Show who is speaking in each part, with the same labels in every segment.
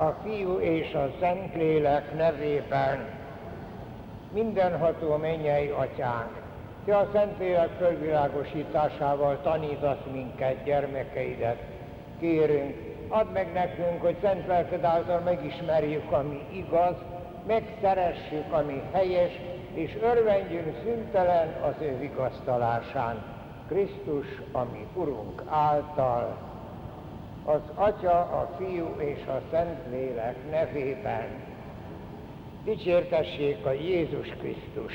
Speaker 1: A Fiú és a Szentlélek nevében mindenható mennyei atyánk, Te a Szentlélek fölvilágosításával tanítasz minket, gyermekeidet. Kérünk, add meg nekünk, hogy szent lelked által megismerjük, ami igaz, megszeressük, ami helyes, és örvendjünk szüntelen az ő vigasztalásán. Krisztus, ami Urunk által az Atya, a Fiú és a Szentlélek nevében. Dicsértessék a Jézus Krisztus!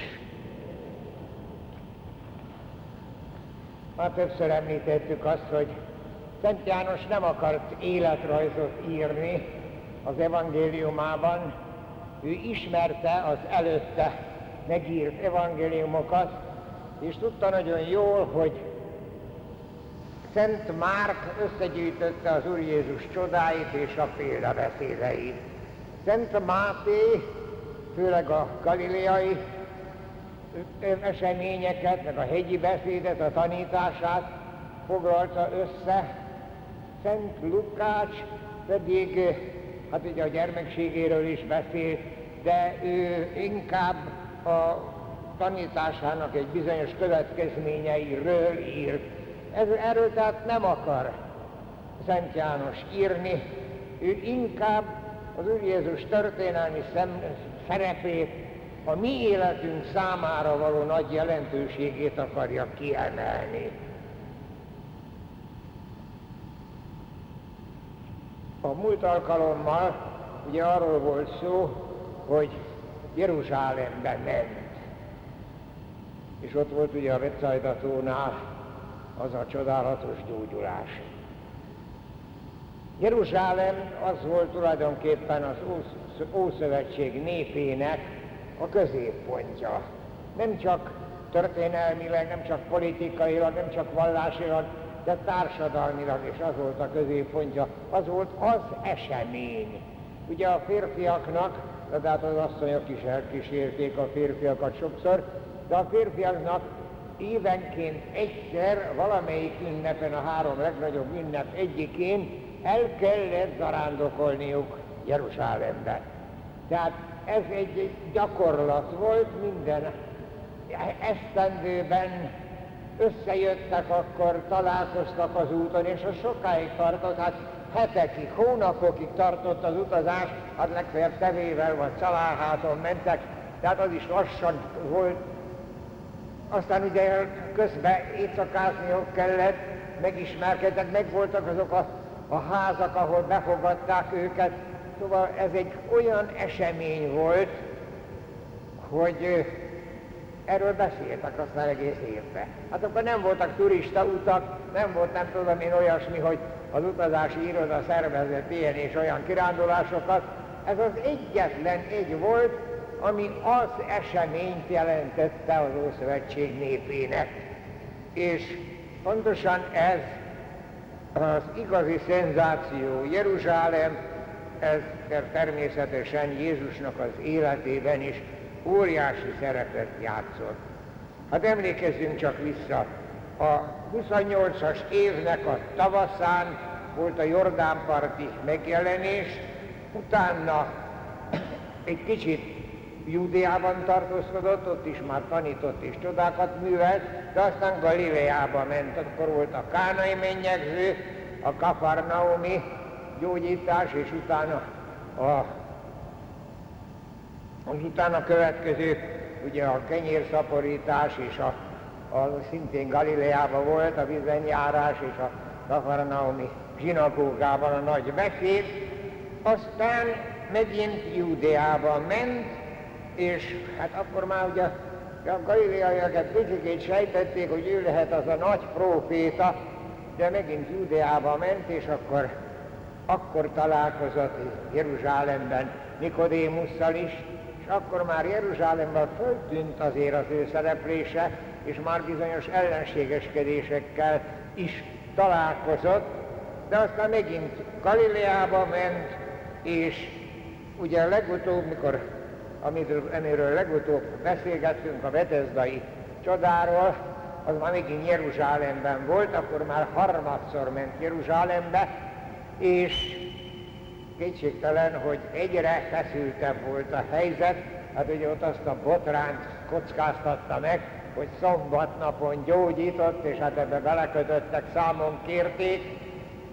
Speaker 1: Már többször említettük azt, hogy Szent János nem akart életrajzot írni az evangéliumában, ő ismerte az előtte megírt evangéliumokat, és tudta nagyon jól, hogy Szent Márk összegyűjtötte az Úr Jézus csodáit és a példabeszédeit. Szent Máté, főleg a galileai eseményeket, meg a hegyi beszédet, a tanítását foglalta össze. Szent Lukács pedig, hát ugye a gyermekségéről is beszél, de ő inkább a tanításának egy bizonyos következményeiről írt. Ez, erről tehát nem akar Szent János írni, ő inkább az Úr Jézus történelmi szem, szerepét, a mi életünk számára való nagy jelentőségét akarja kiemelni. A múlt alkalommal ugye arról volt szó, hogy Jeruzsálembe ment. És ott volt ugye a Betszajdatónál az a csodálatos gyógyulás. Jeruzsálem az volt tulajdonképpen az Ószövetség népének a középpontja. Nem csak történelmileg, nem csak politikailag, nem csak vallásilag, de társadalmilag is az volt a középpontja, az volt az esemény. Ugye a férfiaknak, tehát az asszonyok is elkísérték a férfiakat sokszor, de a férfiaknak évenként egyszer valamelyik ünnepen, a három legnagyobb ünnep egyikén el kellett zarándokolniuk Jeruzsálembe. Tehát ez egy gyakorlat volt minden esztendőben összejöttek, akkor találkoztak az úton, és az sokáig tartott, hát hetekig, hónapokig tartott az utazás, hát legfeljebb tevével vagy családháton mentek, tehát az is lassan volt, aztán ugye közben éjszakázniuk kellett, megismerkedtek, meg voltak azok a, a házak, ahol befogadták őket. Szóval ez egy olyan esemény volt, hogy erről beszéltek aztán egész évben. Hát akkor nem voltak turista utak, nem volt nem tudom én olyasmi, hogy az utazási iroda szervezett ilyen és olyan kirándulásokat. Ez az egyetlen egy volt, ami az eseményt jelentette az Ószövetség népének. És pontosan ez az igazi szenzáció Jeruzsálem, ez természetesen Jézusnak az életében is óriási szerepet játszott. Hát emlékezzünk csak vissza, a 28-as évnek a tavaszán volt a Jordánparti megjelenés, utána egy kicsit Júdeában tartózkodott, ott is már tanított és csodákat művelt, de aztán Galileába ment, akkor volt a kánai mennyegző, a kafarnaumi gyógyítás, és utána a, az utána következő, ugye a kenyérszaporítás, és a, a szintén Galileában volt a vizenjárás, és a kafarnaumi zsinagógában a nagy beszéd, aztán megint Júdeába ment, és hát akkor már ugye a galileaiakat picikét sejtették, hogy ő lehet az a nagy próféta, de megint Judeába ment, és akkor, akkor találkozott Jeruzsálemben Nikodémusszal is, és akkor már Jeruzsálemben föltűnt azért az ő szereplése, és már bizonyos ellenségeskedésekkel is találkozott, de aztán megint Galileába ment, és ugye legutóbb, mikor amiről, amiről legutóbb beszélgettünk a Betesdai csodáról, az már megint Jeruzsálemben volt, akkor már harmadszor ment Jeruzsálembe, és kétségtelen, hogy egyre feszültebb volt a helyzet, hát ugye ott azt a botrányt kockáztatta meg, hogy szombatnapon gyógyított, és hát ebbe belekötöttek, számon kérték,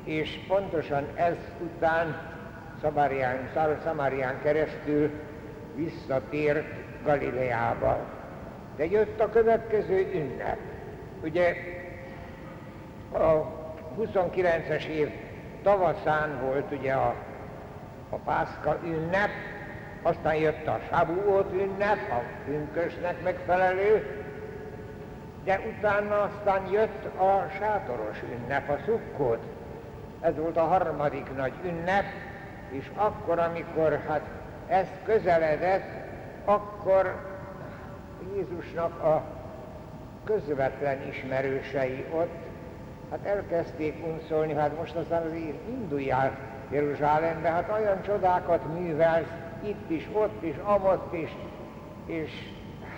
Speaker 1: és pontosan ez után Szamárián, Szamárián keresztül visszatért Galileába. De jött a következő ünnep. Ugye a 29-es év tavaszán volt ugye a, a Pászka ünnep, aztán jött a Sabuót ünnep, a pünkösnek megfelelő, de utána aztán jött a sátoros ünnep, a szukkót. Ez volt a harmadik nagy ünnep, és akkor, amikor hát ez közeledett, akkor Jézusnak a közvetlen ismerősei ott, hát elkezdték unszolni, hát most aztán azért induljál Jeruzsálembe, hát olyan csodákat művelsz, itt is, ott is, amott is, és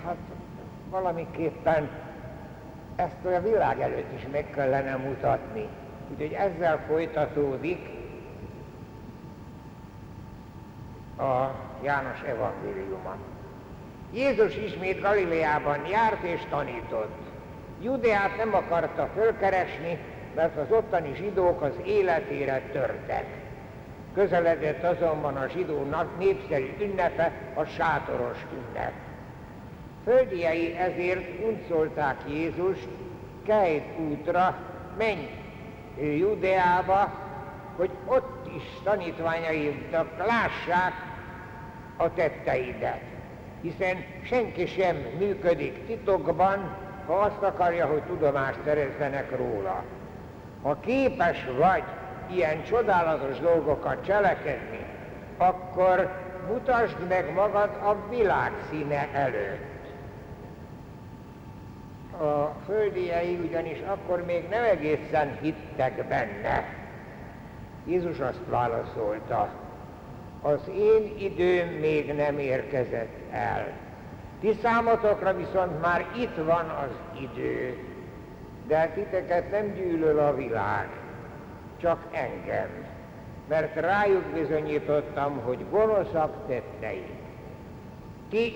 Speaker 1: hát valamiképpen ezt a világ előtt is meg kellene mutatni. Úgyhogy ezzel folytatódik a János evangéliuma. Jézus ismét Galileában járt és tanított. Judeát nem akarta fölkeresni, mert az ottani zsidók az életére törtek. Közeledett azonban a zsidó népszerű ünnepe, a sátoros ünnep. Földiei ezért uncolták Jézust, Kejt útra, menj Judeába, hogy ott is tanítványaimnak lássák a tetteidet. Hiszen senki sem működik titokban, ha azt akarja, hogy tudomást szerezzenek róla. Ha képes vagy ilyen csodálatos dolgokat cselekedni, akkor mutasd meg magad a világ színe előtt. A földiei ugyanis akkor még nem egészen hittek benne. Jézus azt válaszolta, az én időm még nem érkezett el. Ti számotokra viszont már itt van az idő, de titeket nem gyűlöl a világ, csak engem, mert rájuk bizonyítottam, hogy gonoszak tettei. Ti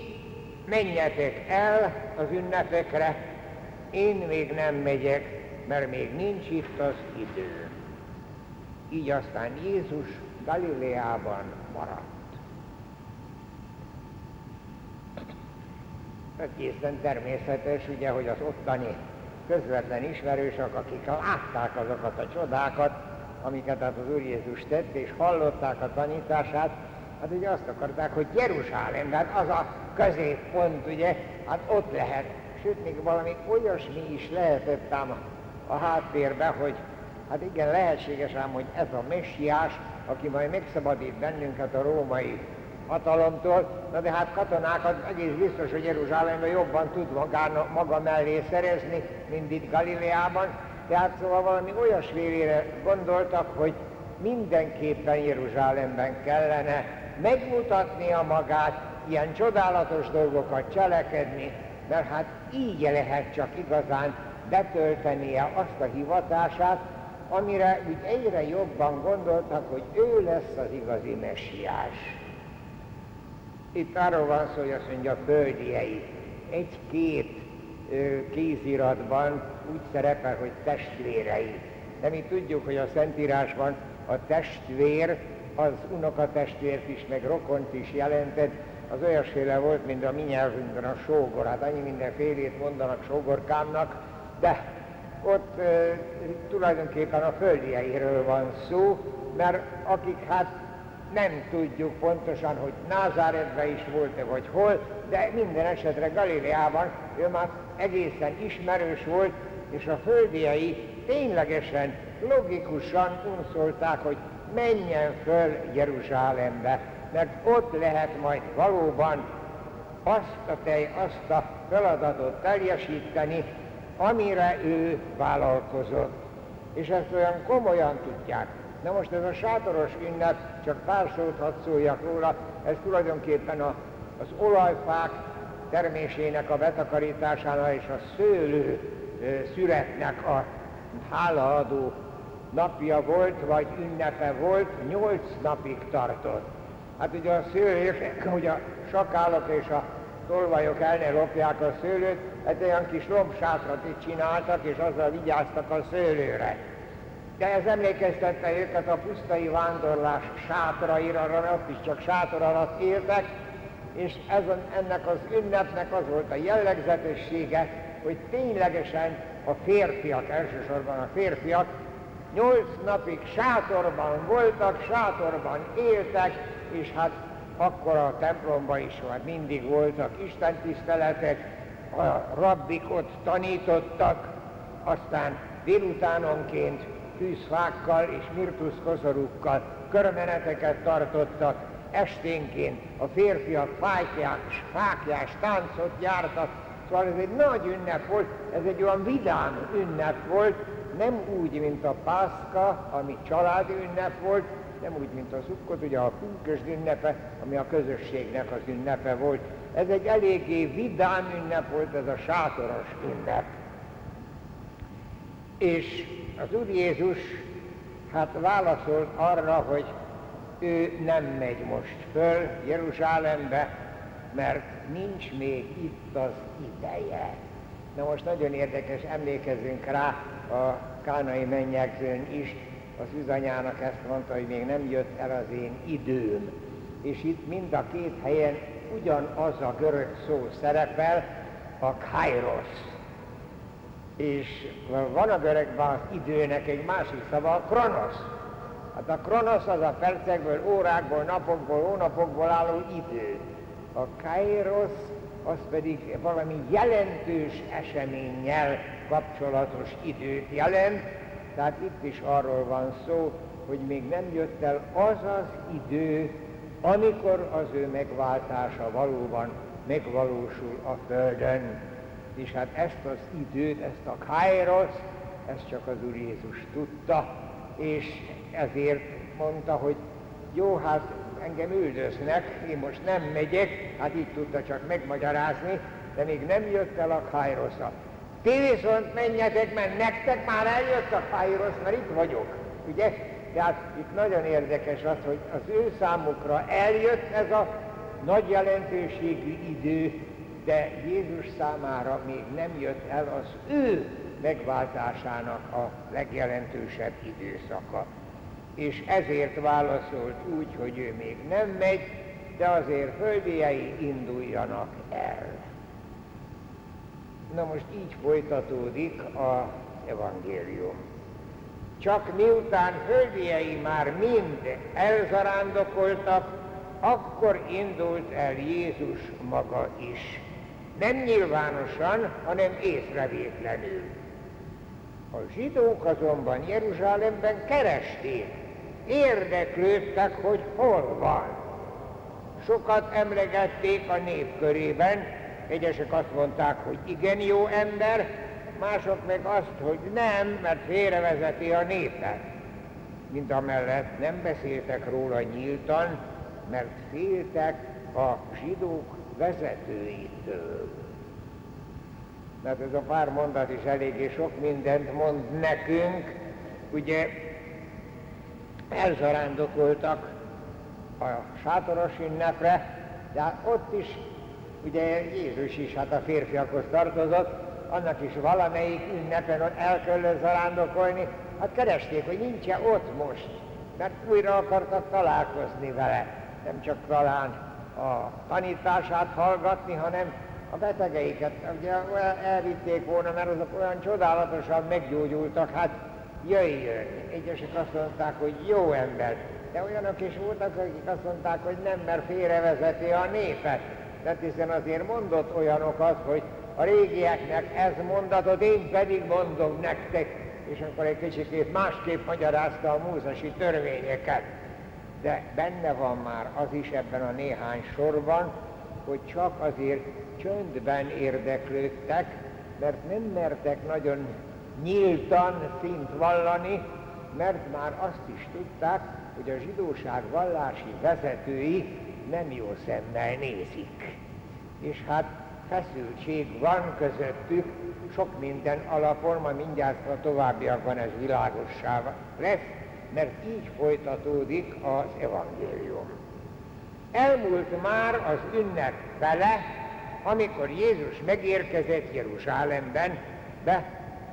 Speaker 1: menjetek el az ünnepekre, én még nem megyek, mert még nincs itt az idő. Így aztán Jézus Galileában maradt. Egészen természetes, ugye, hogy az ottani közvetlen ismerősök, akik látták azokat a csodákat, amiket hát az Úr Jézus tett, és hallották a tanítását, hát ugye azt akarták, hogy Jeruzsálem, hát az a középpont, ugye, hát ott lehet. Sőt, még valami olyasmi is lehetett ám a háttérbe, hogy hát igen, lehetséges ám, hogy ez a messiás, aki majd megszabadít bennünket a római hatalomtól, na de hát katonákat egész biztos, hogy Jeruzsálemben jobban tud magána, maga mellé szerezni, mint itt Galileában, tehát szóval valami olyasmére gondoltak, hogy mindenképpen Jeruzsálemben kellene megmutatnia magát, ilyen csodálatos dolgokat cselekedni, mert hát így lehet csak igazán betöltenie azt a hivatását, amire úgy egyre jobban gondoltak, hogy ő lesz az igazi messiás. Itt arról van szó, hogy azt mondja, földiei. Egy-két kéziratban úgy szerepel, hogy testvérei. De mi tudjuk, hogy a Szentírásban a testvér az unokatestvért is, meg rokont is jelentett, az olyasféle volt, mint a mi nyelvünkön a sógor. Hát annyi mindenfélét mondanak sógorkámnak, de ott e, tulajdonképpen a földieiről van szó, mert akik hát nem tudjuk pontosan, hogy Názáretben is volt-e vagy hol, de minden esetre Galileában ő már egészen ismerős volt, és a földiei ténylegesen, logikusan unszolták, hogy menjen föl Jeruzsálembe, mert ott lehet majd valóban azt a tej, azt a feladatot teljesíteni, amire ő vállalkozott. És ezt olyan komolyan tudják. Na most ez a sátoros ünnep, csak pár szót hadd szóljak róla, ez tulajdonképpen a, az olajfák termésének a betakarításánál és a szőlő szüretnek a hálaadó napja volt, vagy ünnepe volt, nyolc napig tartott. Hát ugye a szőlők, hogy a sakálok és a tolvajok el ne lopják a szőlőt, hát olyan kis lombsátrat itt csináltak, és azzal vigyáztak a szőlőre. De ez emlékeztette őket a pusztai vándorlás sátraira, mert ott is csak sátor alatt éltek, és ez, ennek az ünnepnek az volt a jellegzetessége, hogy ténylegesen a férfiak, elsősorban a férfiak, nyolc napig sátorban voltak, sátorban éltek, és hát akkor a templomban is már mindig voltak istentiszteletek, a rabbik ott tanítottak, aztán délutánonként tűzfákkal és mirtuszkozorukkal körmeneteket tartottak, esténként a férfiak fákjás, fákjás táncot jártak, szóval ez egy nagy ünnep volt, ez egy olyan vidám ünnep volt, nem úgy, mint a Pászka, ami családi ünnep volt, nem úgy, mint a Szukkot, ugye a pünkösd ünnepe, ami a közösségnek az ünnepe volt. Ez egy eléggé vidám ünnep volt, ez a sátoros ünnep. És az Úr Jézus hát válaszolt arra, hogy ő nem megy most föl Jeruzsálembe, mert nincs még itt az ideje. Na most nagyon érdekes, emlékezzünk rá a kánai mennyegzőn is, az üzanyának ezt mondta, hogy még nem jött el az én időm. És itt mind a két helyen ugyanaz a görög szó szerepel, a kairos. És van a görögben az időnek egy másik szava, a kronosz. Hát a kronosz az a percekből, órákból, napokból, hónapokból álló idő. A kairos az pedig valami jelentős eseménnyel kapcsolatos időt jelent, tehát itt is arról van szó, hogy még nem jött el az az idő, amikor az ő megváltása valóban megvalósul a Földön. És hát ezt az időt, ezt a kairos, ezt csak az Úr Jézus tudta, és ezért mondta, hogy jó, hát engem üldöznek, én most nem megyek, hát így tudta csak megmagyarázni, de még nem jött el a kairosa. Ti viszont menjetek, mert nektek már eljött a Kairos, mert itt vagyok. Ugye? Tehát itt nagyon érdekes az, hogy az ő számukra eljött ez a nagy jelentőségű idő, de Jézus számára még nem jött el az ő megváltásának a legjelentősebb időszaka. És ezért válaszolt úgy, hogy ő még nem megy, de azért földiei induljanak el. Na most így folytatódik az evangélium. Csak miután földiei már mind elzarándokoltak, akkor indult el Jézus maga is. Nem nyilvánosan, hanem észrevétlenül. A zsidók azonban Jeruzsálemben keresték, érdeklődtek, hogy hol van. Sokat emlegették a nép körében, Egyesek azt mondták, hogy igen jó ember, mások meg azt, hogy nem, mert félrevezeti a népet. Mint amellett nem beszéltek róla nyíltan, mert féltek a zsidók vezetőitől. Mert ez a pár mondat is eléggé sok mindent mond nekünk. Ugye elzarándokoltak a sátoros ünnepre, de ott is Ugye Jézus is hát a férfiakhoz tartozott, annak is valamelyik ünnepen el kellett zarándokolni, hát keresték, hogy nincs -e ott most, mert újra akartak találkozni vele. Nem csak talán a tanítását hallgatni, hanem a betegeiket. Ugye elvitték volna, mert azok olyan csodálatosan meggyógyultak, hát jöjjön. Egyesek azt mondták, hogy jó ember, de olyanok is voltak, akik azt mondták, hogy nem, mert félrevezeti a népet mert hiszen azért mondott olyanokat, hogy a régieknek ez mondatot, én pedig mondom nektek, és akkor egy kicsit másképp magyarázta a múzasi törvényeket. De benne van már az is ebben a néhány sorban, hogy csak azért csöndben érdeklődtek, mert nem mertek nagyon nyíltan szint vallani, mert már azt is tudták, hogy a zsidóság vallási vezetői nem jó szemmel nézik. És hát feszültség van közöttük, sok minden alapon, ma mindjárt a továbbiakban ez világossá lesz, mert így folytatódik az evangélium. Elmúlt már az ünnep fele, amikor Jézus megérkezett Jeruzsálemben, be,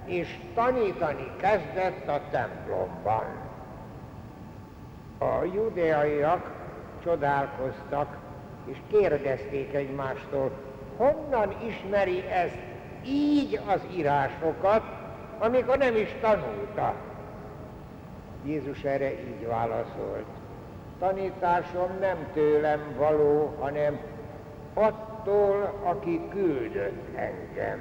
Speaker 1: és tanítani kezdett a templomban. A judeaiak csodálkoztak, és kérdezték egymástól, honnan ismeri ez így az írásokat, amikor nem is tanulta. Jézus erre így válaszolt. Tanításom nem tőlem való, hanem attól, aki küldött engem.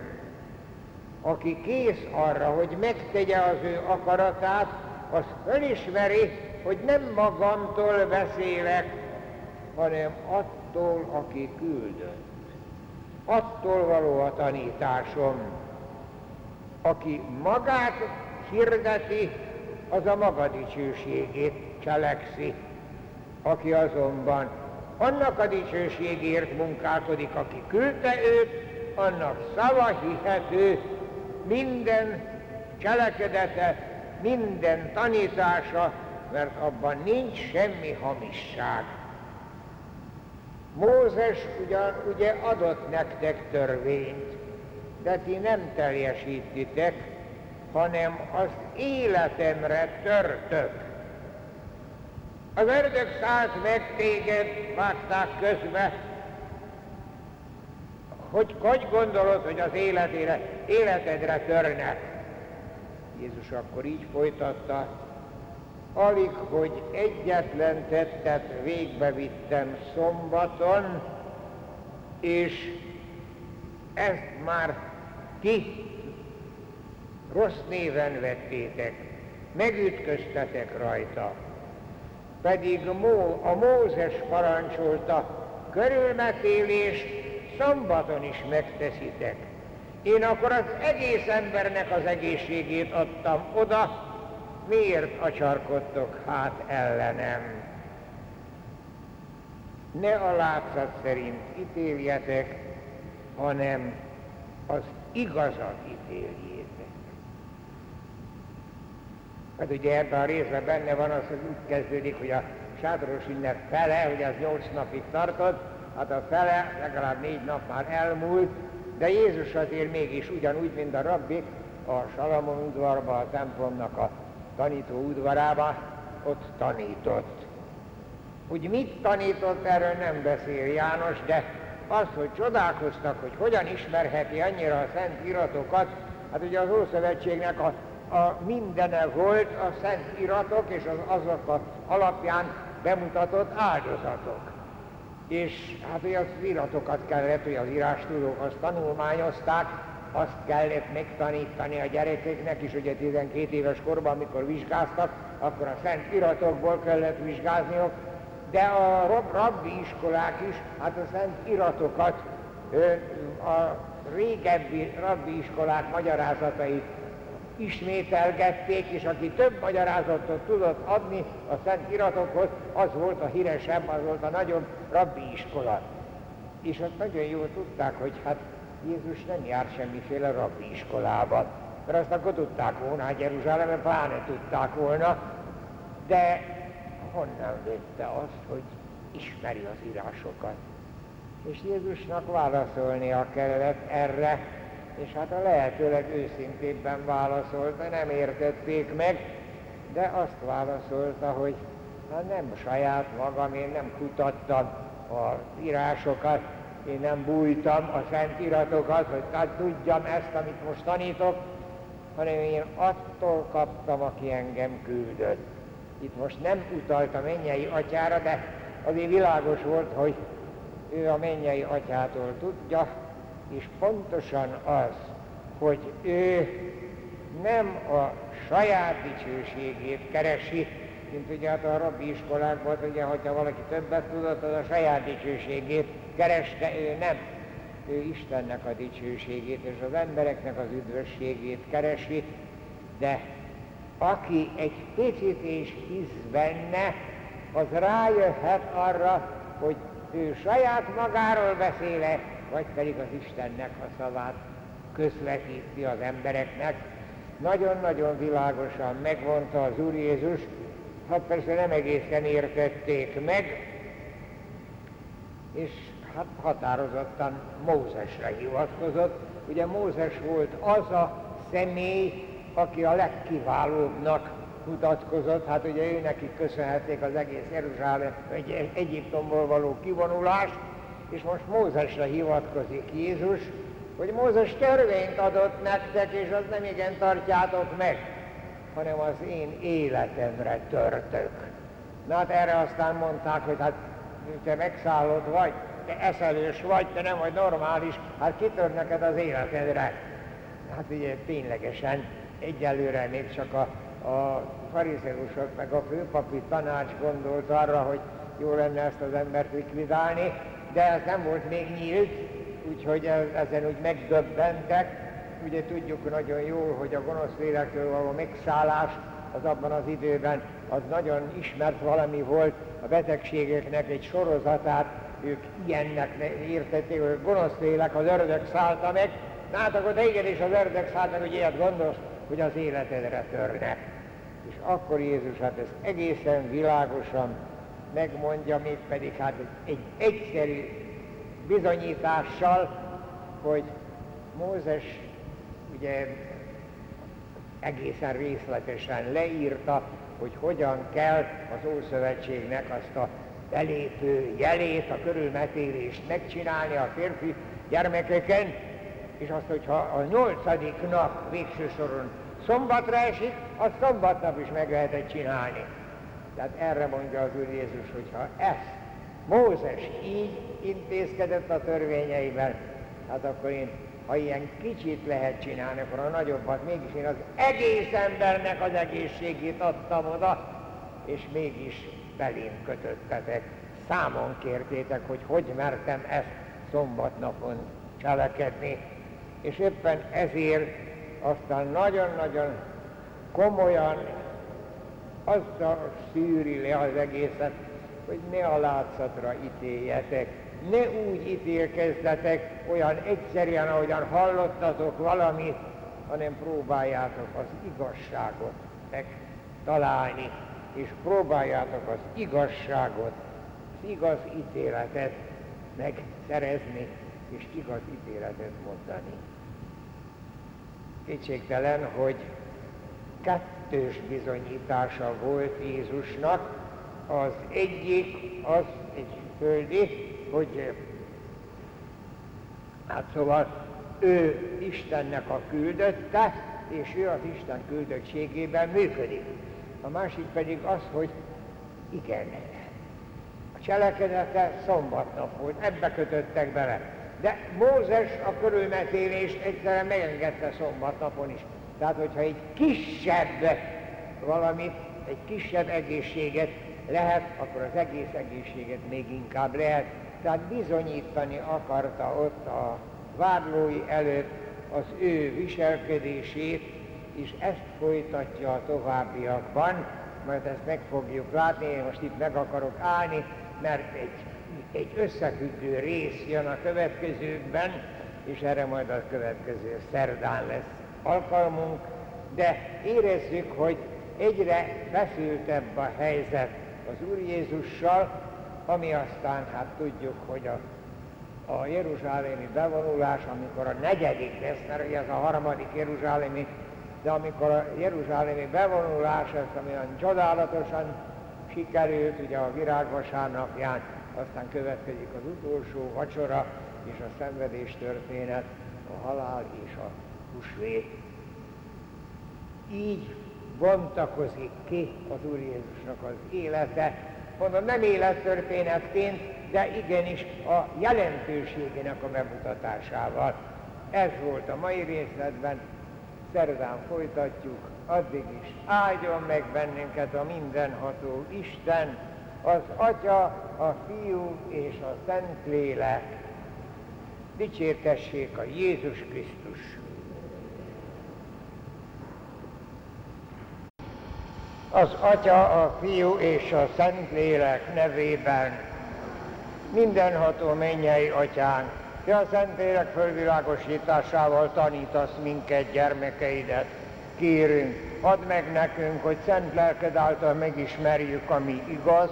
Speaker 1: Aki kész arra, hogy megtegye az ő akaratát, az fölismeri, hogy nem magamtól beszélek, hanem attól, aki küldött. Attól való a tanításom. Aki magát hirdeti, az a maga dicsőségét cselekszi. Aki azonban annak a dicsőségért munkálkodik, aki küldte őt, annak szava hihető, minden cselekedete, minden tanítása, mert abban nincs semmi hamisság. Mózes ugyan ugye adott nektek törvényt, de ti nem teljesítitek, hanem az életemre törtök. Az ördög szállt meg téged, vágták közbe, hogy hogy gondolod, hogy az életére, életedre törnek. Jézus akkor így folytatta, alig, hogy egyetlen tettet végbe vittem szombaton, és ezt már ti rossz néven vettétek, megütköztetek rajta. Pedig a Mózes parancsolta, körülmetélés szombaton is megteszitek. Én akkor az egész embernek az egészségét adtam oda, miért acsarkodtok hát ellenem? Ne a látszat szerint ítéljetek, hanem az igazat ítéljétek. Hát ugye ebben a részben benne van az, hogy úgy kezdődik, hogy a sátoros ünnep fele, hogy az nyolc napig tartott, hát a fele, legalább négy nap már elmúlt, de Jézus azért mégis ugyanúgy, mint a rabbi, a Salamon udvarba, a templomnak a tanító udvarába, ott tanított. Úgy mit tanított, erről nem beszél János, de az, hogy csodálkoztak, hogy hogyan ismerheti annyira a szent iratokat, hát ugye az Ószövetségnek a, a mindene volt a szent iratok és az azok az alapján bemutatott áldozatok. És hát ugye az iratokat kellett, hogy az írástudók azt tanulmányozták, azt kellett megtanítani a gyerekeknek is, ugye 12 éves korban, amikor vizsgáztak, akkor a szent iratokból kellett vizsgázniuk, de a rabbi iskolák is, hát a szent iratokat, a régebbi rabbi iskolák magyarázatait ismételgették, és aki több magyarázatot tudott adni a szent iratokhoz, az volt a híresebb, az volt a nagyobb rabbi iskola. És azt nagyon jól tudták, hogy hát Jézus nem jár semmiféle rabbi iskolában, mert azt akkor tudták volna, hát Jeruzsálemben pláne tudták volna, de honnan vette azt, hogy ismeri az írásokat. És Jézusnak válaszolnia kellett erre, és hát a lehetőleg őszintébben válaszolta, nem értették meg, de azt válaszolta, hogy hát nem saját magam, én nem kutattam az írásokat, én nem bújtam a szent iratokat, hogy hát tudjam ezt, amit most tanítok, hanem én attól kaptam, aki engem küldött. Itt most nem utalt a mennyei atyára, de azért világos volt, hogy ő a mennyei atyától tudja, és pontosan az, hogy ő nem a saját dicsőségét keresi, mint ugye hát a rabbi iskolákban, ugye, hogyha valaki többet tudott, az a saját dicsőségét kereste, ő nem. Ő Istennek a dicsőségét és az embereknek az üdvösségét keresi, de aki egy picit is hisz benne, az rájöhet arra, hogy ő saját magáról beszéle, vagy pedig az Istennek a szavát közvetíti az embereknek. Nagyon-nagyon világosan megmondta az Úr Jézus, hát persze nem egészen értették meg, és hát határozottan Mózesre hivatkozott. Ugye Mózes volt az a személy, aki a legkiválóbbnak mutatkozott, hát ugye ő neki köszönhették az egész Jeruzsálem, egy Egyiptomból való kivonulást, és most Mózesre hivatkozik Jézus, hogy Mózes törvényt adott nektek, és az nem igen tartjátok meg, hanem az én életemre törtök. Na hát erre aztán mondták, hogy hát te megszállod vagy, te eszelős vagy, te nem vagy normális, hát kitör neked az életedre. Hát ugye ténylegesen egyelőre még csak a, a farizeusok meg a főpapi tanács gondolt arra, hogy jó lenne ezt az embert likvidálni, de ez nem volt még nyílt, úgyhogy ezen úgy megdöbbentek. Ugye tudjuk nagyon jól, hogy a gonosz lélektől való megszállás az abban az időben az nagyon ismert valami volt, a betegségeknek egy sorozatát ők ilyennek értették, hogy gonosz lélek, az ördög szállta meg, Na hát akkor te igenis az ördög szállt meg, hogy ilyet gondolsz, hogy az életedre törne. És akkor Jézus hát ezt egészen világosan megmondja, mégpedig hát egy egyszerű bizonyítással, hogy Mózes ugye egészen részletesen leírta, hogy hogyan kell az Ószövetségnek azt a belépő jelét, a körülmetélést megcsinálni a férfi gyermekeken, és azt, hogyha a nyolcadik nap végső soron szombatra esik, azt szombatnap is meg lehetett csinálni. Tehát erre mondja az Úr Jézus, hogyha ezt Mózes így intézkedett a törvényeiben, hát akkor én, ha ilyen kicsit lehet csinálni, akkor a nagyobbat mégis én az egész embernek az egészségét adtam oda, és mégis belém kötöttetek. Számon kértétek, hogy hogy mertem ezt szombatnapon cselekedni és éppen ezért aztán nagyon-nagyon komolyan azzal szűri le az egészet, hogy ne a látszatra ítéljetek, ne úgy ítélkezzetek olyan egyszerűen, ahogyan hallottatok valamit, hanem próbáljátok az igazságot megtalálni, és próbáljátok az igazságot, az igaz ítéletet megszerezni, és igaz ítéletet mondani. Kétségtelen, hogy kettős bizonyítása volt Jézusnak. Az egyik az egy földi, hogy hát szóval ő Istennek a küldötte, és ő az Isten küldöttségében működik. A másik pedig az, hogy igen, a cselekedete szombatnap volt, ebbe kötöttek bele. De Mózes a körülmetélést egyszerűen megengedte szombatnapon is. Tehát, hogyha egy kisebb valamit, egy kisebb egészséget lehet, akkor az egész egészséget még inkább lehet. Tehát bizonyítani akarta ott a vádlói előtt az ő viselkedését, és ezt folytatja a továbbiakban, majd ezt meg fogjuk látni, én most itt meg akarok állni, mert egy egy összefüggő rész jön a következőkben, és erre majd a következő szerdán lesz alkalmunk, de érezzük, hogy egyre feszültebb a helyzet az Úr Jézussal, ami aztán, hát tudjuk, hogy a, a Jeruzsálemi bevonulás, amikor a negyedik lesz, mert ez a harmadik Jeruzsálemi, de amikor a Jeruzsálemi bevonulás, ez olyan csodálatosan sikerült, ugye a virágvasárnapján, aztán következik az utolsó vacsora és a szenvedés történet, a halál és a húsvét. Így bontakozik ki az Úr Jézusnak az élete, mondom nem élettörténetként, de igenis a jelentőségének a bemutatásával. Ez volt a mai részletben, szerdán folytatjuk, addig is áldjon meg bennünket a mindenható Isten, az Atya, a Fiú és a Szentlélek. Dicsértessék a Jézus Krisztus! Az Atya, a Fiú és a Szentlélek nevében mindenható mennyei Atyánk, Te a Szentlélek fölvilágosításával tanítasz minket, gyermekeidet. Kérünk, add meg nekünk, hogy szent lelked által megismerjük, ami igaz,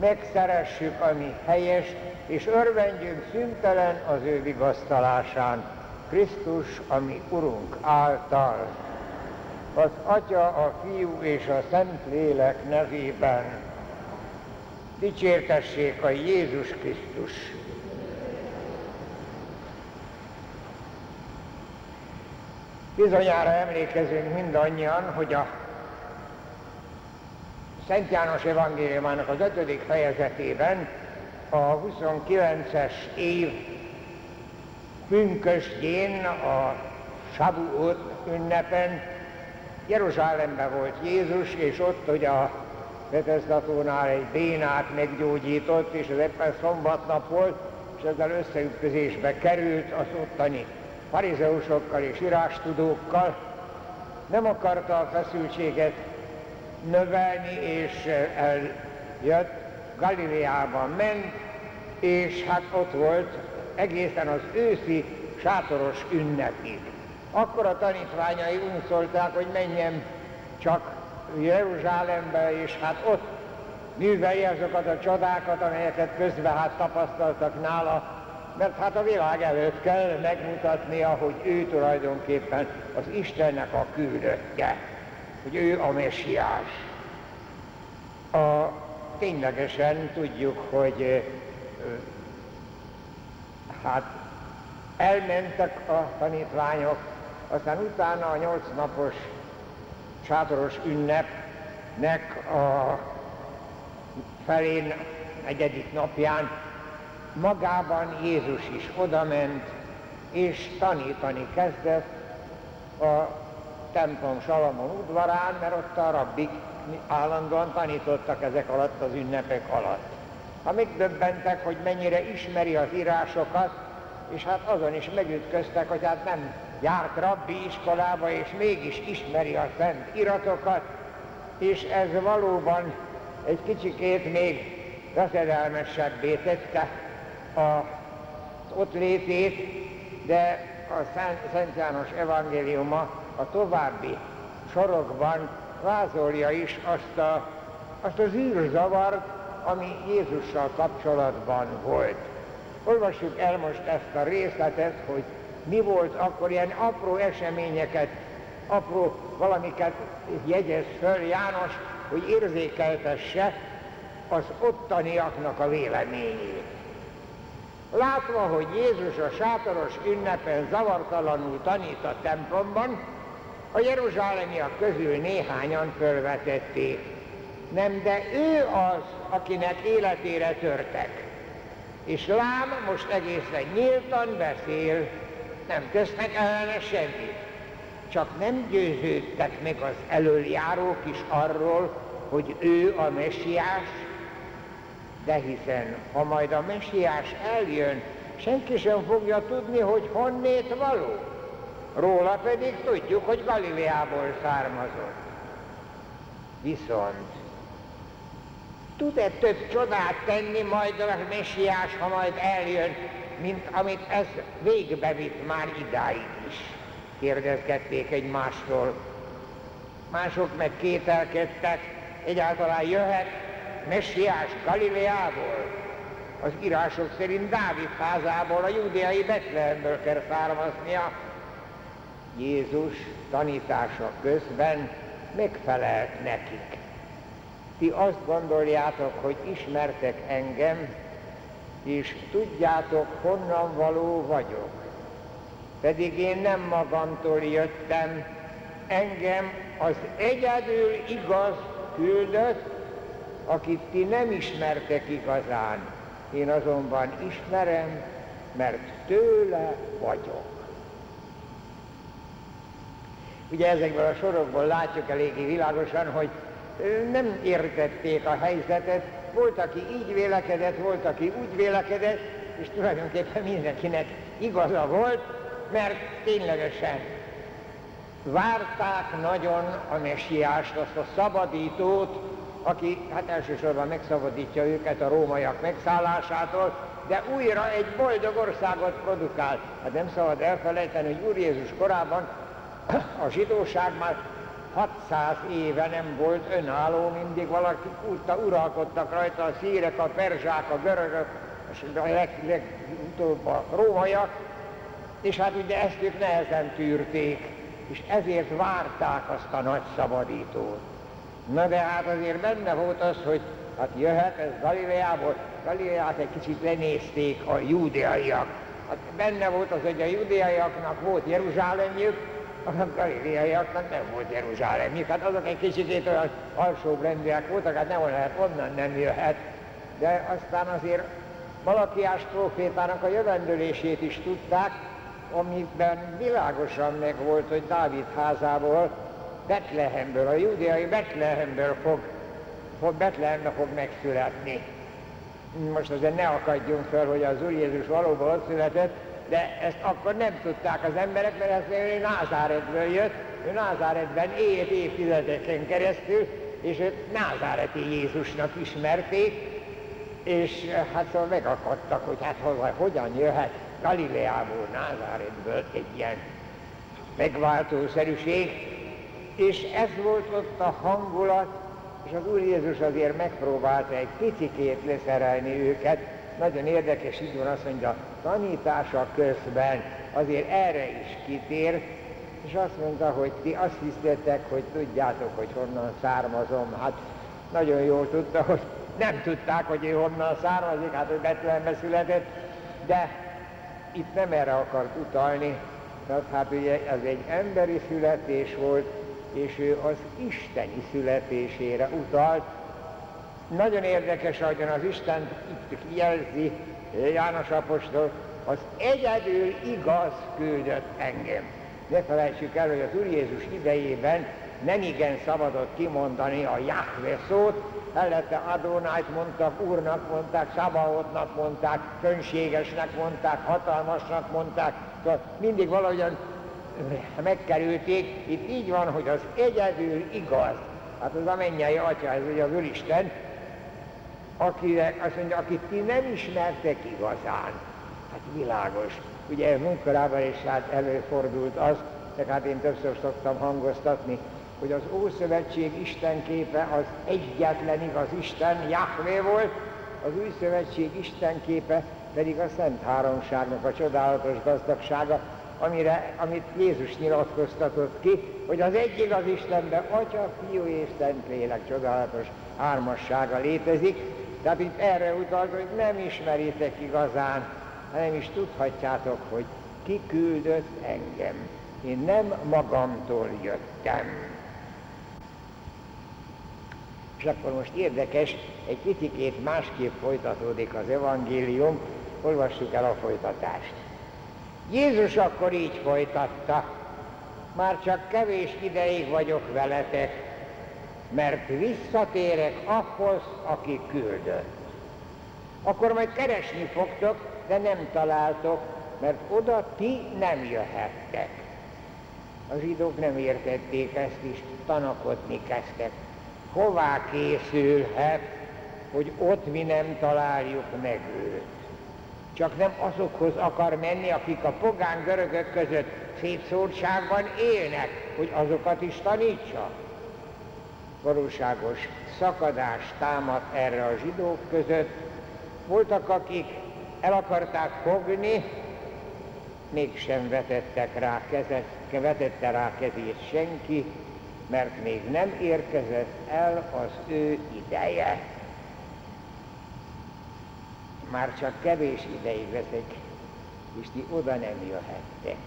Speaker 1: megszeressük, ami helyes, és örvendjünk szüntelen az ő vigasztalásán. Krisztus, ami Urunk által. Az Atya, a Fiú és a Szent Lélek nevében dicsértessék a Jézus Krisztus. Bizonyára emlékezünk mindannyian, hogy a Szent János evangéliumának az ötödik fejezetében a 29-es év pünkösdjén, a Sabuot ünnepen Jeruzsálemben volt Jézus, és ott, hogy a Betesdatónál egy bénát meggyógyított, és ez éppen szombatnap volt, és ezzel összeütközésbe került az ottani farizeusokkal és írástudókkal. Nem akarta a feszültséget növelni, és eljött, Galileában ment, és hát ott volt egészen az őszi sátoros ünnepig. Akkor a tanítványai unszolták, hogy menjen csak Jeruzsálembe, és hát ott művelje azokat a csodákat, amelyeket közben hát tapasztaltak nála, mert hát a világ előtt kell megmutatnia, hogy ő tulajdonképpen az Istennek a küldöttje, hogy ő a messiás. A, ténylegesen tudjuk, hogy hát elmentek a tanítványok, aztán utána a nyolc napos sátoros ünnepnek a felén, negyedik napján magában Jézus is odament, és tanítani kezdett a templom Salamon udvarán, mert ott a rabbik állandóan tanítottak ezek alatt az ünnepek alatt. Amik döbbentek, hogy mennyire ismeri az írásokat, és hát azon is megütköztek, hogy hát nem járt rabbi iskolába, és mégis ismeri a szent iratokat, és ez valóban egy kicsikét még veszedelmesebbé tette az ott létét, de a Szent János evangéliuma a további sorokban vázolja is azt, a, azt az űrzavart, ami Jézussal kapcsolatban volt. Olvassuk el most ezt a részletet, hogy mi volt akkor ilyen apró eseményeket, apró valamiket jegyez föl János, hogy érzékeltesse az ottaniaknak a véleményét. Látva, hogy Jézus a sátoros ünnepen zavartalanul tanít a templomban, a jeruzsálemiak közül néhányan fölvetették. Nem, de ő az, akinek életére törtek. És lám most egészen nyíltan beszél, nem tesznek ellene semmit. Csak nem győződtek meg az elöljárók is arról, hogy ő a messiás, de hiszen ha majd a messiás eljön, senki sem fogja tudni, hogy honnét való. Róla pedig tudjuk, hogy Galileából származott. Viszont tud-e több csodát tenni majd a messiás, ha majd eljön, mint amit ez végbe vitt már idáig is? Kérdezgették egymástól. Mások meg kételkedtek, egyáltalán jöhet messiás Galileából. Az írások szerint Dávid házából, a júdeai Betlehemből kell származnia. Jézus tanítása közben megfelelt nekik. Ti azt gondoljátok, hogy ismertek engem, és tudjátok, honnan való vagyok. Pedig én nem magamtól jöttem, engem az egyedül igaz küldött, akit ti nem ismertek igazán. Én azonban ismerem, mert tőle vagyok. Ugye ezekből a sorokból látjuk eléggé világosan, hogy nem értették a helyzetet, volt, aki így vélekedett, volt, aki úgy vélekedett, és tulajdonképpen mindenkinek igaza volt, mert ténylegesen várták nagyon a messiást, azt a szabadítót, aki hát elsősorban megszabadítja őket a rómaiak megszállásától, de újra egy boldog országot produkál. Hát nem szabad elfelejteni, hogy Úr Jézus korában a zsidóság már 600 éve nem volt önálló, mindig valaki útta uralkodtak rajta a szírek, a perzsák, a görögök, és a legutóbb a rómaiak, és hát ugye ezt ők nehezen tűrték, és ezért várták azt a nagy szabadítót. Na de hát azért benne volt az, hogy hát jöhet ez Galileából, Galileát egy kicsit lenézték a júdeaiak. Hát benne volt az, hogy a júdeaiaknak volt Jeruzsálemjük, a galileaiaknak nem volt Jeruzsálemjük. Hát azok egy kicsit olyan alsóbb rendűek voltak, hát nem lehet, onnan nem jöhet. De aztán azért Malakiás profétának a jövendőlését is tudták, amiben világosan meg volt, hogy Dávid házából, Betlehemből, a júdeai Betlehemből fog, fog Betlehembe fog megszületni. Most azért ne akadjunk fel, hogy az Úr Jézus valóban ott született, de ezt akkor nem tudták az emberek, mert ezt ő Názáretből jött, ő Názáretben élt évtizedeken keresztül, és őt Názáreti Jézusnak ismerték, és hát szóval megakadtak, hogy hát hol, hogyan jöhet Galileából, Názáretből egy ilyen megváltószerűség, és ez volt ott a hangulat, és az Úr Jézus azért megpróbálta egy picikét leszerelni őket, nagyon érdekes, így van azt mondja, tanítása közben azért erre is kitér, és azt mondta, hogy ti azt hisztétek, hogy tudjátok, hogy honnan származom. Hát nagyon jól tudta, hogy nem tudták, hogy ő honnan származik, hát hogy Betlehembe született, de itt nem erre akart utalni, mert hát ugye ez egy emberi születés volt, és ő az isteni születésére utalt. Nagyon érdekes, ahogyan az Isten itt jelzi János Apostol, az egyedül igaz küldött engem. Ne felejtsük el, hogy az Úr Jézus idejében nem igen szabadott kimondani a Jahve szót, mellette Adónájt mondtak, úrnak mondták, Szabaotnak mondták, fönségesnek mondták, hatalmasnak mondták, szóval mindig valahogyan megkerülték. Itt így van, hogy az egyedül igaz. Hát az a mennyei atya, ez ugye az Úristen, akire, azt mondja, akit ti nem ismertek igazán. Hát világos. Ugye munkorában is hát előfordult az, de hát én többször szoktam hangoztatni, hogy az Ószövetség Isten képe az egyetlen igaz Isten, Jahvé volt, az Új Szövetség Isten képe pedig a Szent Háromságnak a csodálatos gazdagsága, amire, amit Jézus nyilatkoztatott ki, hogy az egy igaz Istenben Atya, Fiú és Szentlélek csodálatos hármassága létezik, tehát itt erre utalt, hogy nem ismeritek igazán, hanem is tudhatjátok, hogy ki küldött engem. Én nem magamtól jöttem. És akkor most érdekes, egy picikét másképp folytatódik az evangélium, olvassuk el a folytatást. Jézus akkor így folytatta, már csak kevés ideig vagyok veletek, mert visszatérek ahhoz, aki küldött. Akkor majd keresni fogtok, de nem találtok, mert oda ti nem jöhettek. A zsidók nem értették ezt is, tanakodni kezdtek hová készülhet, hogy ott mi nem találjuk meg őt. Csak nem azokhoz akar menni, akik a pogán görögök között szétszórtságban élnek, hogy azokat is tanítsa. Valóságos szakadás támadt erre a zsidók között. Voltak, akik el akarták fogni, mégsem vetettek rá kezet, vetette rá kezét senki, mert még nem érkezett el az ő ideje. Már csak kevés ideig veszek, és ti oda nem jöhettek.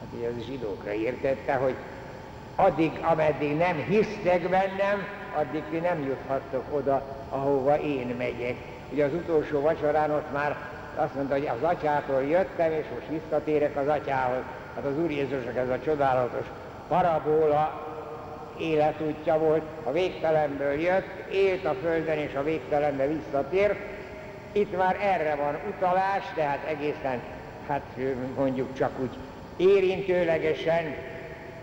Speaker 1: Hát ugye az zsidókra értette, hogy addig, ameddig nem hisztek bennem, addig ti nem juthattok oda, ahova én megyek. Ugye az utolsó vacsorán ott már azt mondta, hogy az atyától jöttem, és most visszatérek az atyához. Hát az Úr Jézusnak ez a csodálatos parabola életútja volt, a végtelenből jött, élt a földön és a végtelenbe visszatért. Itt már erre van utalás, tehát egészen, hát mondjuk csak úgy érintőlegesen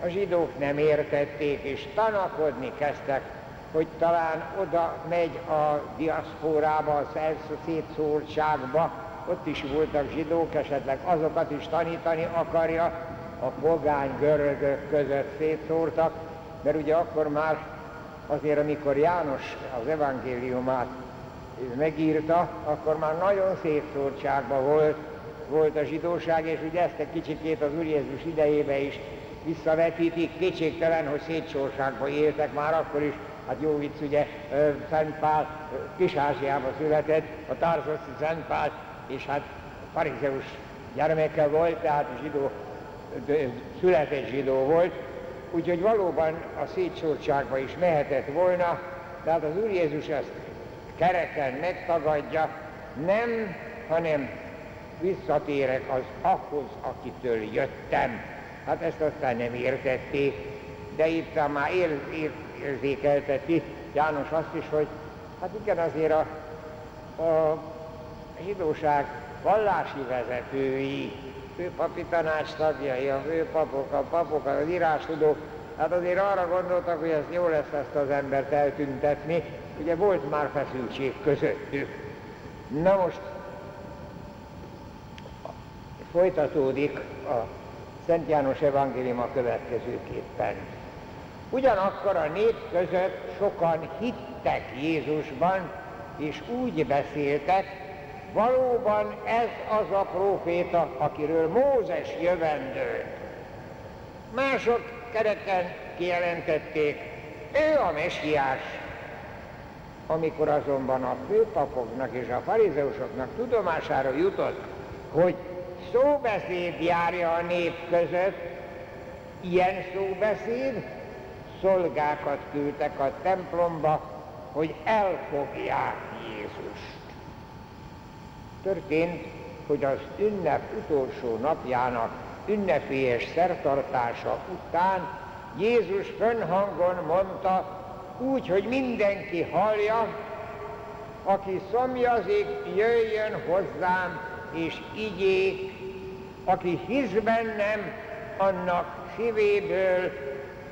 Speaker 1: a zsidók nem értették, és tanakodni kezdtek, hogy talán oda megy a diaszpórába, a szétszórtságba, ott is voltak zsidók, esetleg azokat is tanítani akarja, a pogány görögök között szétszórtak, mert ugye akkor már azért, amikor János az evangéliumát megírta, akkor már nagyon szétszórtságban volt, volt a zsidóság, és ugye ezt egy kicsikét az Úr Jézus idejébe is visszavetítik, kétségtelen, hogy szétsorságban éltek már akkor is, hát jó vicc, ugye Szent Pál Kis-Ázsiában született, a Tarzoszi Szent Pál, és hát farizeus gyermeke volt, tehát zsidó, született zsidó volt, úgyhogy valóban a szétsortságba is mehetett volna, tehát az Úr Jézus ezt kereken megtagadja, nem, hanem visszatérek az ahhoz, akitől jöttem. Hát ezt aztán nem értették, de itt már ér, ér, érzékelteti János azt is, hogy hát igen, azért a, a zsidóság vallási vezetői, főpapi tanács tagjai, a főpapok, a papok, az írástudók, hát azért arra gondoltak, hogy ez jó lesz ezt az embert eltüntetni, ugye volt már feszültség közöttük. Na most folytatódik a Szent János evangélium a következőképpen. Ugyanakkor a nép között sokan hittek Jézusban, és úgy beszéltek, valóban ez az a próféta, akiről Mózes jövendő. Mások kereken kijelentették, ő a mesiás. Amikor azonban a főpapoknak és a farizeusoknak tudomására jutott, hogy szóbeszéd járja a nép között, ilyen szóbeszéd, szolgákat küldtek a templomba, hogy elfogják Jézust. Történt, hogy az ünnep utolsó napjának ünnepélyes szertartása után Jézus fönhangon mondta, úgy, hogy mindenki hallja, aki szomjazik, jöjjön hozzám, és igyék, aki hisz bennem, annak szívéből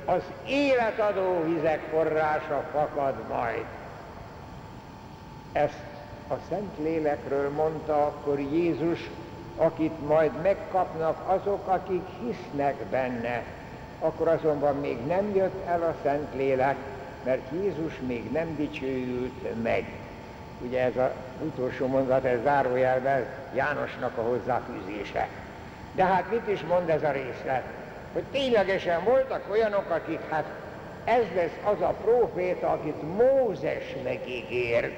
Speaker 1: az életadó vizek forrása fakad majd. Ezt a Szent Lélekről mondta akkor Jézus, akit majd megkapnak azok, akik hisznek benne. Akkor azonban még nem jött el a Szent Lélek, mert Jézus még nem dicsőült meg. Ugye ez az utolsó mondat, ez zárójelben Jánosnak a hozzáfűzése. De hát mit is mond ez a részlet? Hogy ténylegesen voltak olyanok, akik hát ez lesz az a próféta, akit Mózes megígért.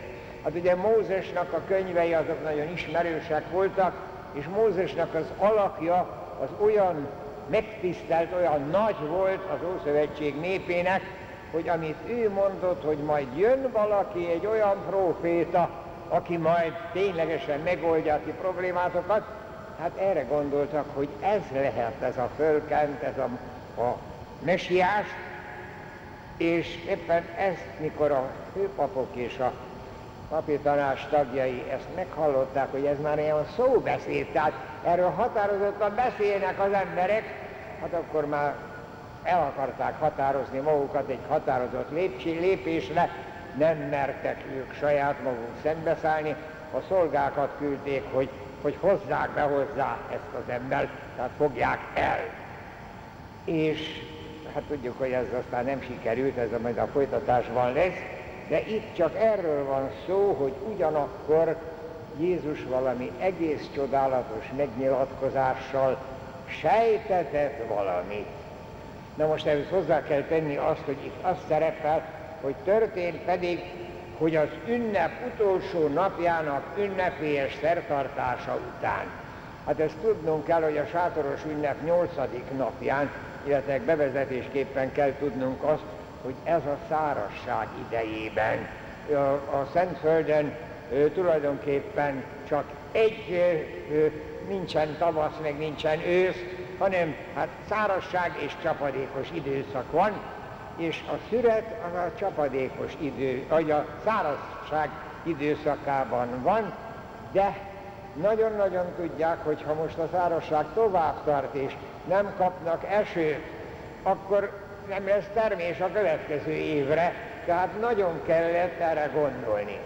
Speaker 1: Hát ugye Mózesnak a könyvei azok nagyon ismerősek voltak, és Mózesnak az alakja az olyan megtisztelt, olyan nagy volt az Ószövetség népének, hogy amit ő mondott, hogy majd jön valaki, egy olyan próféta, aki majd ténylegesen megoldja a ti problémátokat, hát erre gondoltak, hogy ez lehet ez a fölkent, ez a, a mesiás, és éppen ezt, mikor a főpapok és a papi tanács tagjai ezt meghallották, hogy ez már ilyen szóbeszéd, tehát erről határozottan beszélnek az emberek, hát akkor már el akarták határozni magukat egy határozott lépcsé, lépésre, nem mertek ők saját maguk szembeszállni, a szolgákat küldték, hogy, hogy hozzák be hozzá ezt az embert, tehát fogják el. És hát tudjuk, hogy ez aztán nem sikerült, ez majd a folytatásban lesz, de itt csak erről van szó, hogy ugyanakkor Jézus valami egész csodálatos megnyilatkozással sejtetett valamit. Na most ehhez hozzá kell tenni azt, hogy itt azt szerepel, hogy történt pedig, hogy az ünnep utolsó napjának ünnepélyes szertartása után. Hát ezt tudnunk kell, hogy a sátoros ünnep 8. napján, illetve bevezetésképpen kell tudnunk azt, hogy ez a szárasság idejében a, a Szentföldön tulajdonképpen csak egy nincsen tavasz, meg nincsen ősz, hanem hát szárasság és csapadékos időszak van, és a szüret az a csapadékos idő, vagy a szárazság időszakában van, de nagyon-nagyon tudják, hogy ha most a szárazság tovább tart, és nem kapnak esőt, akkor nem lesz termés a következő évre, tehát nagyon kellett erre gondolni.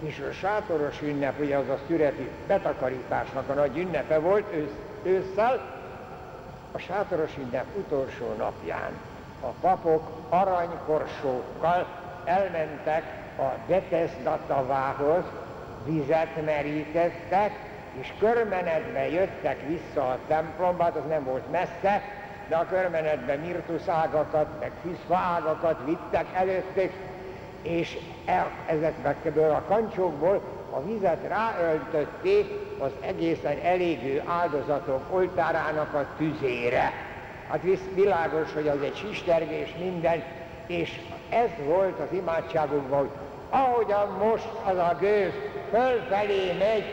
Speaker 1: És a sátoros ünnep, ugye az a szüreti betakarításnak a nagy ünnepe volt ősz, ősszel, a sátoros ünnep utolsó napján a papok aranykorsókkal elmentek a Bethesda tavához, vizet merítettek, és körmenetbe jöttek vissza a templomba, hát az nem volt messze, de a körmenetben mirtuszágakat, meg fűszfaágakat vittek előttük, és ezekből a kancsókból a vizet ráöltötték az egészen elégő áldozatok oltárának a tüzére. Hát világos, hogy az egy sistergés minden, és ez volt az imádságukban, hogy ahogyan most az a gőz fölfelé megy,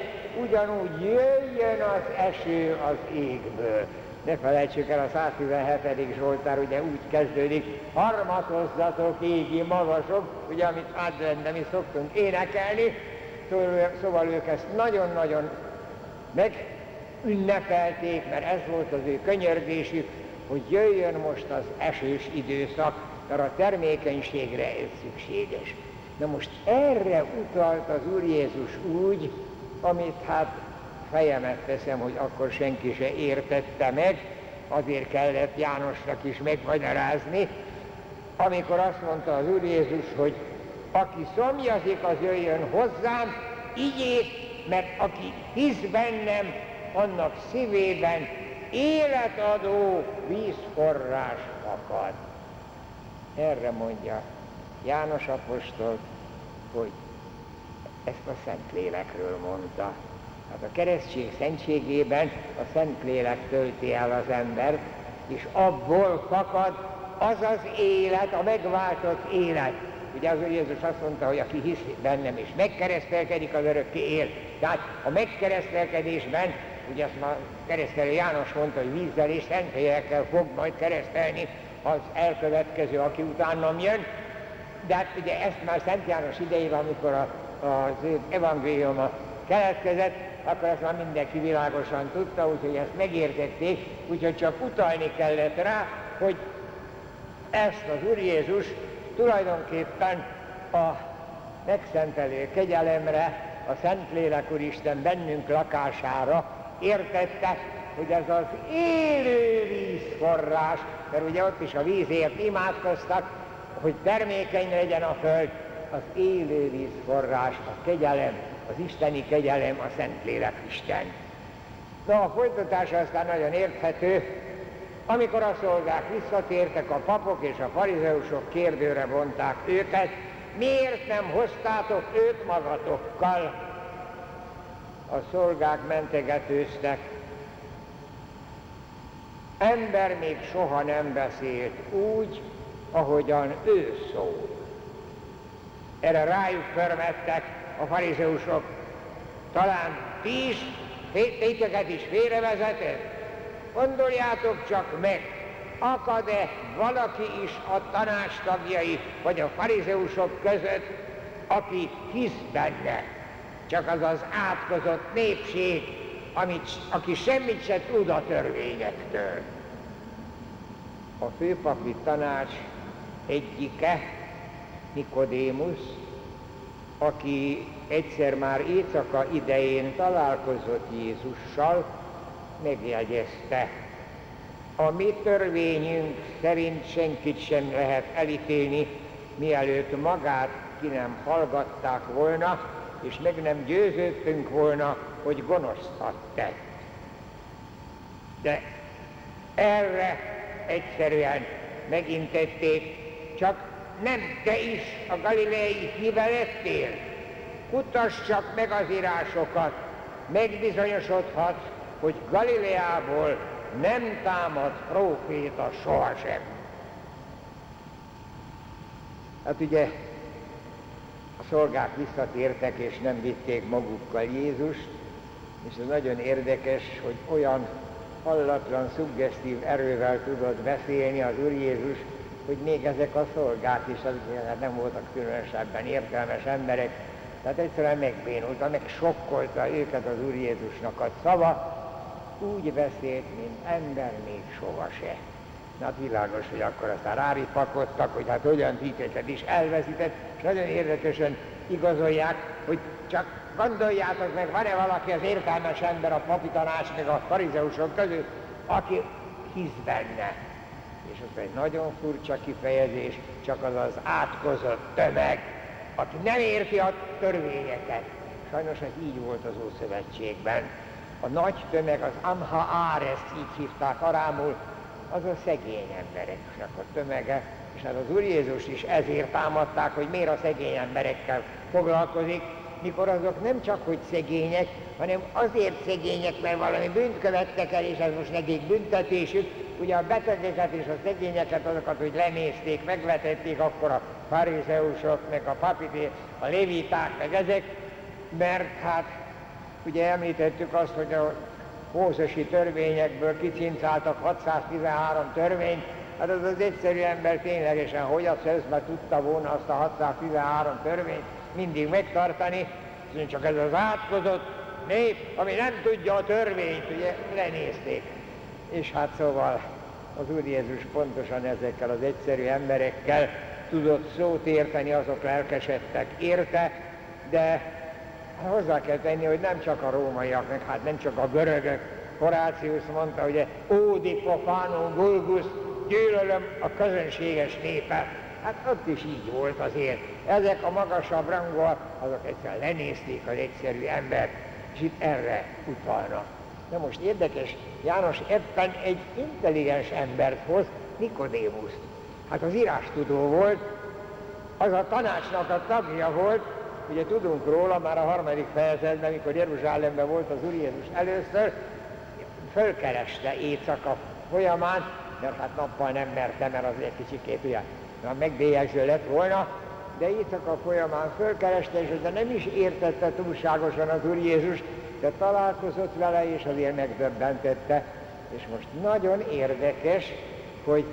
Speaker 1: ugyanúgy jöjjön az eső az égből. Ne felejtsük el, a 117. Zsoltár ugye úgy kezdődik, harmatozzatok égi magasok, ugye amit adventben mi szoktunk énekelni, szóval, szóval ők ezt nagyon-nagyon megünnepelték, mert ez volt az ő könyörgésük, hogy jöjjön most az esős időszak, mert a termékenységre ez szükséges. Na most erre utalt az Úr Jézus úgy, amit hát fejemet teszem, hogy akkor senki se értette meg, azért kellett Jánosnak is megmagyarázni, amikor azt mondta az Úr Jézus, hogy aki szomjazik, az jöjjön hozzám, így mert aki hisz bennem, annak szívében életadó vízforrás akad. Erre mondja János apostol, hogy ezt a Szentlélekről mondta. Hát a keresztség szentségében a Szentlélek tölti el az ember, és abból fakad az az élet, a megváltott élet. Ugye az Jézus azt mondta, hogy aki hisz bennem és megkeresztelkedik, az örökké él. Tehát a megkeresztelkedésben, ugye azt már keresztelő János mondta, hogy vízzel és szentlélekkel fog majd keresztelni az elkövetkező, aki utánam jön, de hát ugye ezt már Szent János idejében, amikor a az evangéliuma keletkezett, akkor ezt már mindenki világosan tudta, úgyhogy ezt megértették, úgyhogy csak utalni kellett rá, hogy ezt az Úr Jézus tulajdonképpen a megszentelő kegyelemre, a Szentlélek Úristen bennünk lakására értette, hogy ez az élő vízforrás, mert ugye ott is a vízért imádkoztak, hogy termékeny legyen a föld, az élővíz forrás, a kegyelem, az isteni kegyelem, a Szentlélek Isten. Na, a folytatása aztán nagyon érthető, amikor a szolgák visszatértek, a papok és a farizeusok kérdőre vonták őket, miért nem hoztátok őt magatokkal? A szolgák mentegetőztek. Ember még soha nem beszélt úgy, ahogyan ő szól. Erre rájuk förmettek a farizeusok. Talán ti is, téteket is félrevezetett? Gondoljátok csak meg, akad-e valaki is a tanástagjai vagy a farizeusok között, aki hisz benne. Csak az az átkozott népség, amit, aki semmit se tud a törvényektől. A főpapi tanács egyike Nikodémus, aki egyszer már éjszaka idején találkozott Jézussal, megjegyezte, a mi törvényünk szerint senkit sem lehet elítélni, mielőtt magát ki nem hallgatták volna, és meg nem győződtünk volna, hogy gonoszat tett. De erre egyszerűen megintették, csak nem te is a galileai híve lettél? Kutass csak meg az írásokat, megbizonyosodhatsz, hogy Galileából nem támad próféta sohasem. Hát ugye a szolgák visszatértek és nem vitték magukkal Jézust, és ez nagyon érdekes, hogy olyan hallatlan, szuggesztív erővel tudott beszélni az Úr Jézus, hogy még ezek a szolgák is az, hát nem voltak különösebben értelmes emberek, tehát egyszerűen megbénulta, meg sokkolta őket az Úr Jézusnak a szava, úgy beszélt, mint ember még soha se. Hát világos, hogy akkor aztán ráripakodtak, hogy hát olyan titeket is elveszített, és nagyon érdekesen igazolják, hogy csak gondoljátok meg, van-e valaki az értelmes ember a papitanás, meg a farizeusok közül, aki hisz benne. És az egy nagyon furcsa kifejezés, csak az az átkozott tömeg, aki nem érti a törvényeket. Sajnos ez így volt az Ószövetségben. A nagy tömeg, az Amha Áres, így hívták arámul, az a szegény embereknek a tömege, és hát az Úr Jézus is ezért támadták, hogy miért a szegény emberekkel foglalkozik, mikor azok nem csak hogy szegények, hanem azért szegények, mert valami bűnt követtek el, és ez most nekik büntetésük. Ugye a betegeket és a szegényeket, azokat, hogy lenézték, megvetették, akkor a farizeusok, meg a papiti, a leviták, meg ezek, mert hát ugye említettük azt, hogy a mózesi törvényekből kicincáltak 613 törvényt, hát az az egyszerű ember ténylegesen hogy a szözbe tudta volna azt a 613 törvényt mindig megtartani, csak ez az átkozott nép, ami nem tudja a törvényt, ugye lenézték. És hát szóval az Úr Jézus pontosan ezekkel az egyszerű emberekkel tudott szót érteni, azok lelkesedtek érte, de hozzá kell tenni, hogy nem csak a rómaiak, meg hát nem csak a görögök. Horácius mondta, hogy ódi profánum vulgus, gyűlölöm a közönséges népet. Hát ott is így volt azért. Ezek a magasabb rangúak, azok egyszer lenézték az egyszerű embert, és itt erre utalnak. Na most érdekes, János ebben egy intelligens embert hoz, Nikodémuszt. Hát az írástudó volt, az a tanácsnak a tagja volt, ugye tudunk róla már a harmadik fejezetben, amikor Jeruzsálemben volt az Úr Jézus először, fölkereste éjszaka folyamán, mert hát nappal nem merte, mert az egy kicsikét ugye megbélyegző lett volna, de éjszaka folyamán fölkereste, és de nem is értette túlságosan az Úr Jézus, de találkozott vele, és azért megdöbbentette. És most nagyon érdekes, hogy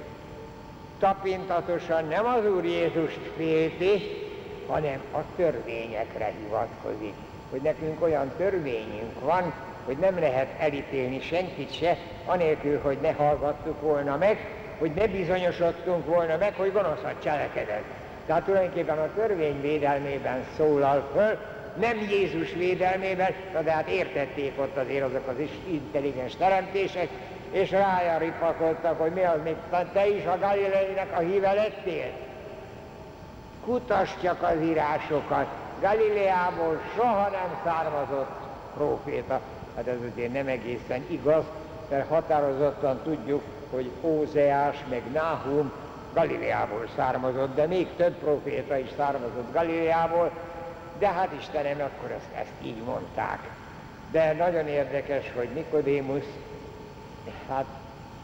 Speaker 1: tapintatosan nem az Úr Jézus félti, hanem a törvényekre hivatkozik. Hogy nekünk olyan törvényünk van, hogy nem lehet elítélni senkit se, anélkül, hogy ne hallgattuk volna meg, hogy ne bizonyosodtunk volna meg, hogy gonoszat cselekedett. Tehát tulajdonképpen a törvény védelmében szólal föl, nem Jézus védelmében, de hát értették ott azért azok az intelligens teremtések, és rája ripakoltak, hogy mi az, még te is a Galileinek a híve lettél. Kutasd az írásokat, Galileából soha nem származott próféta. Hát ez azért nem egészen igaz, mert határozottan tudjuk, hogy Ózeás meg Náhum Galileából származott, de még több proféta is származott Galileából, de hát Istenem, akkor ezt, ezt így mondták. De nagyon érdekes, hogy Nikodémus, hát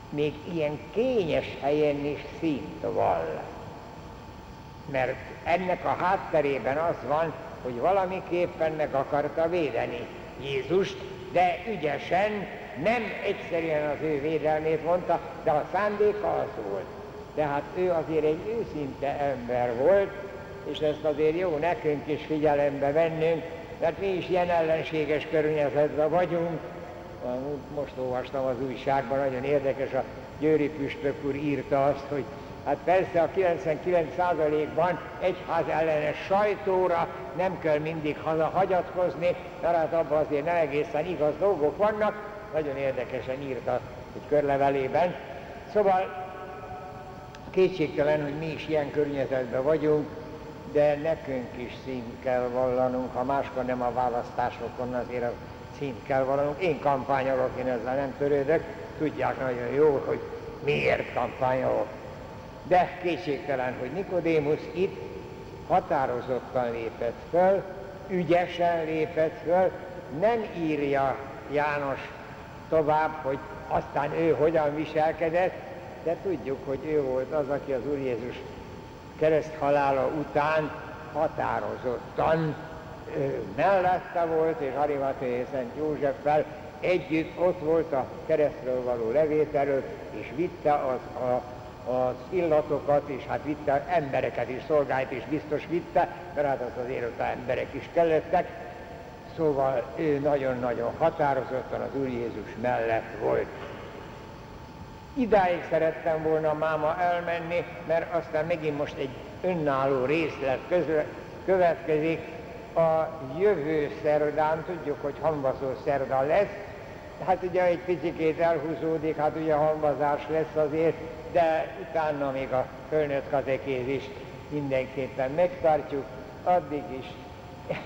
Speaker 1: még ilyen kényes helyen is szint vall. Mert ennek a hátterében az van, hogy valamiképpen meg akarta védeni Jézust, de ügyesen, nem egyszerűen az ő védelmét mondta, de a szándéka az volt. Tehát ő azért egy őszinte ember volt, és ezt azért jó nekünk is figyelembe vennünk, mert mi is ilyen ellenséges környezetben vagyunk. Most olvastam az újságban, nagyon érdekes, a Győri Püspök úr írta azt, hogy hát persze a 99%-ban egyház ellenes sajtóra nem kell mindig haza hagyatkozni, mert hát abban azért nem egészen igaz dolgok vannak, nagyon érdekesen írta egy körlevelében. Szóval kétségtelen, hogy mi is ilyen környezetben vagyunk, de nekünk is színt kell vallanunk, ha máskor nem a választásokon, azért a színt kell vallanunk. Én kampányolok, én ezzel nem törődök, tudják nagyon jó, hogy miért kampányolok. De kétségtelen, hogy Nikodémus itt határozottan lépett föl, ügyesen lépett föl, nem írja János tovább, hogy aztán ő hogyan viselkedett, de tudjuk, hogy ő volt az, aki az Úr Jézus kereszt után határozottan mellette volt, és Arimaté Szent Józseffel együtt ott volt a keresztről való levételő, és vitte az, a, az illatokat, és hát vitte embereket is, szolgált is biztos vitte, mert hát az azért emberek is kellettek, Szóval ő nagyon-nagyon határozottan az Úr Jézus mellett volt. Idáig szerettem volna máma elmenni, mert aztán megint most egy önálló részlet közül, következik. A jövő szerdán, tudjuk, hogy hanvazó szerda lesz, hát ugye egy picikét elhúzódik, hát ugye halmazás lesz azért, de utána még a fölnőtt katekézist mindenképpen megtartjuk, addig is.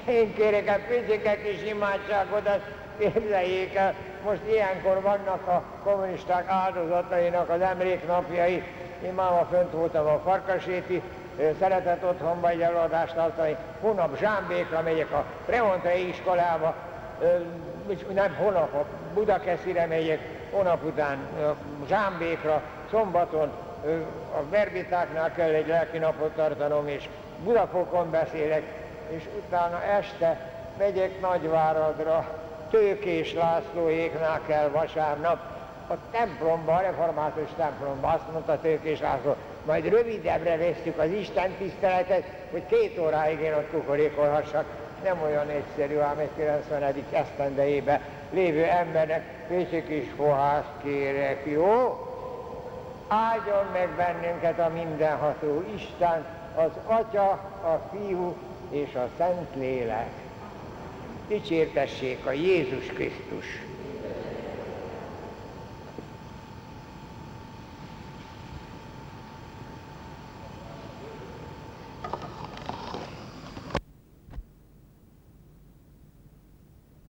Speaker 1: Én kérek egy picike kis imádságot, azt képzeljék el, most ilyenkor vannak a kommunisták áldozatainak az emléknapjai. Én máma fönt voltam a Farkaséti szeretett otthonba egy előadást tartani. Hónap Zsámbékra megyek a Premontai iskolába, nem hónap, a Budakeszire megyek, hónap után Zsámbékra, szombaton a verbitáknál kell egy lelki napot tartanom, és Budafokon beszélek, és utána este megyek Nagyváradra, Tőkés Lászlóéknál kell vasárnap, a templomba, a református templomba, azt mondta Tőkés László, majd rövidebbre vesztük az Isten tiszteletet, hogy két óráig én ott kukorékolhassak. Nem olyan egyszerű, ám egy 90. esztendejébe lévő embernek kicsi kis fohászt kérek, jó? Áldjon meg bennünket a mindenható Isten, az Atya, a Fiú és a Szent Lélek. Dicsértessék a Jézus Krisztus!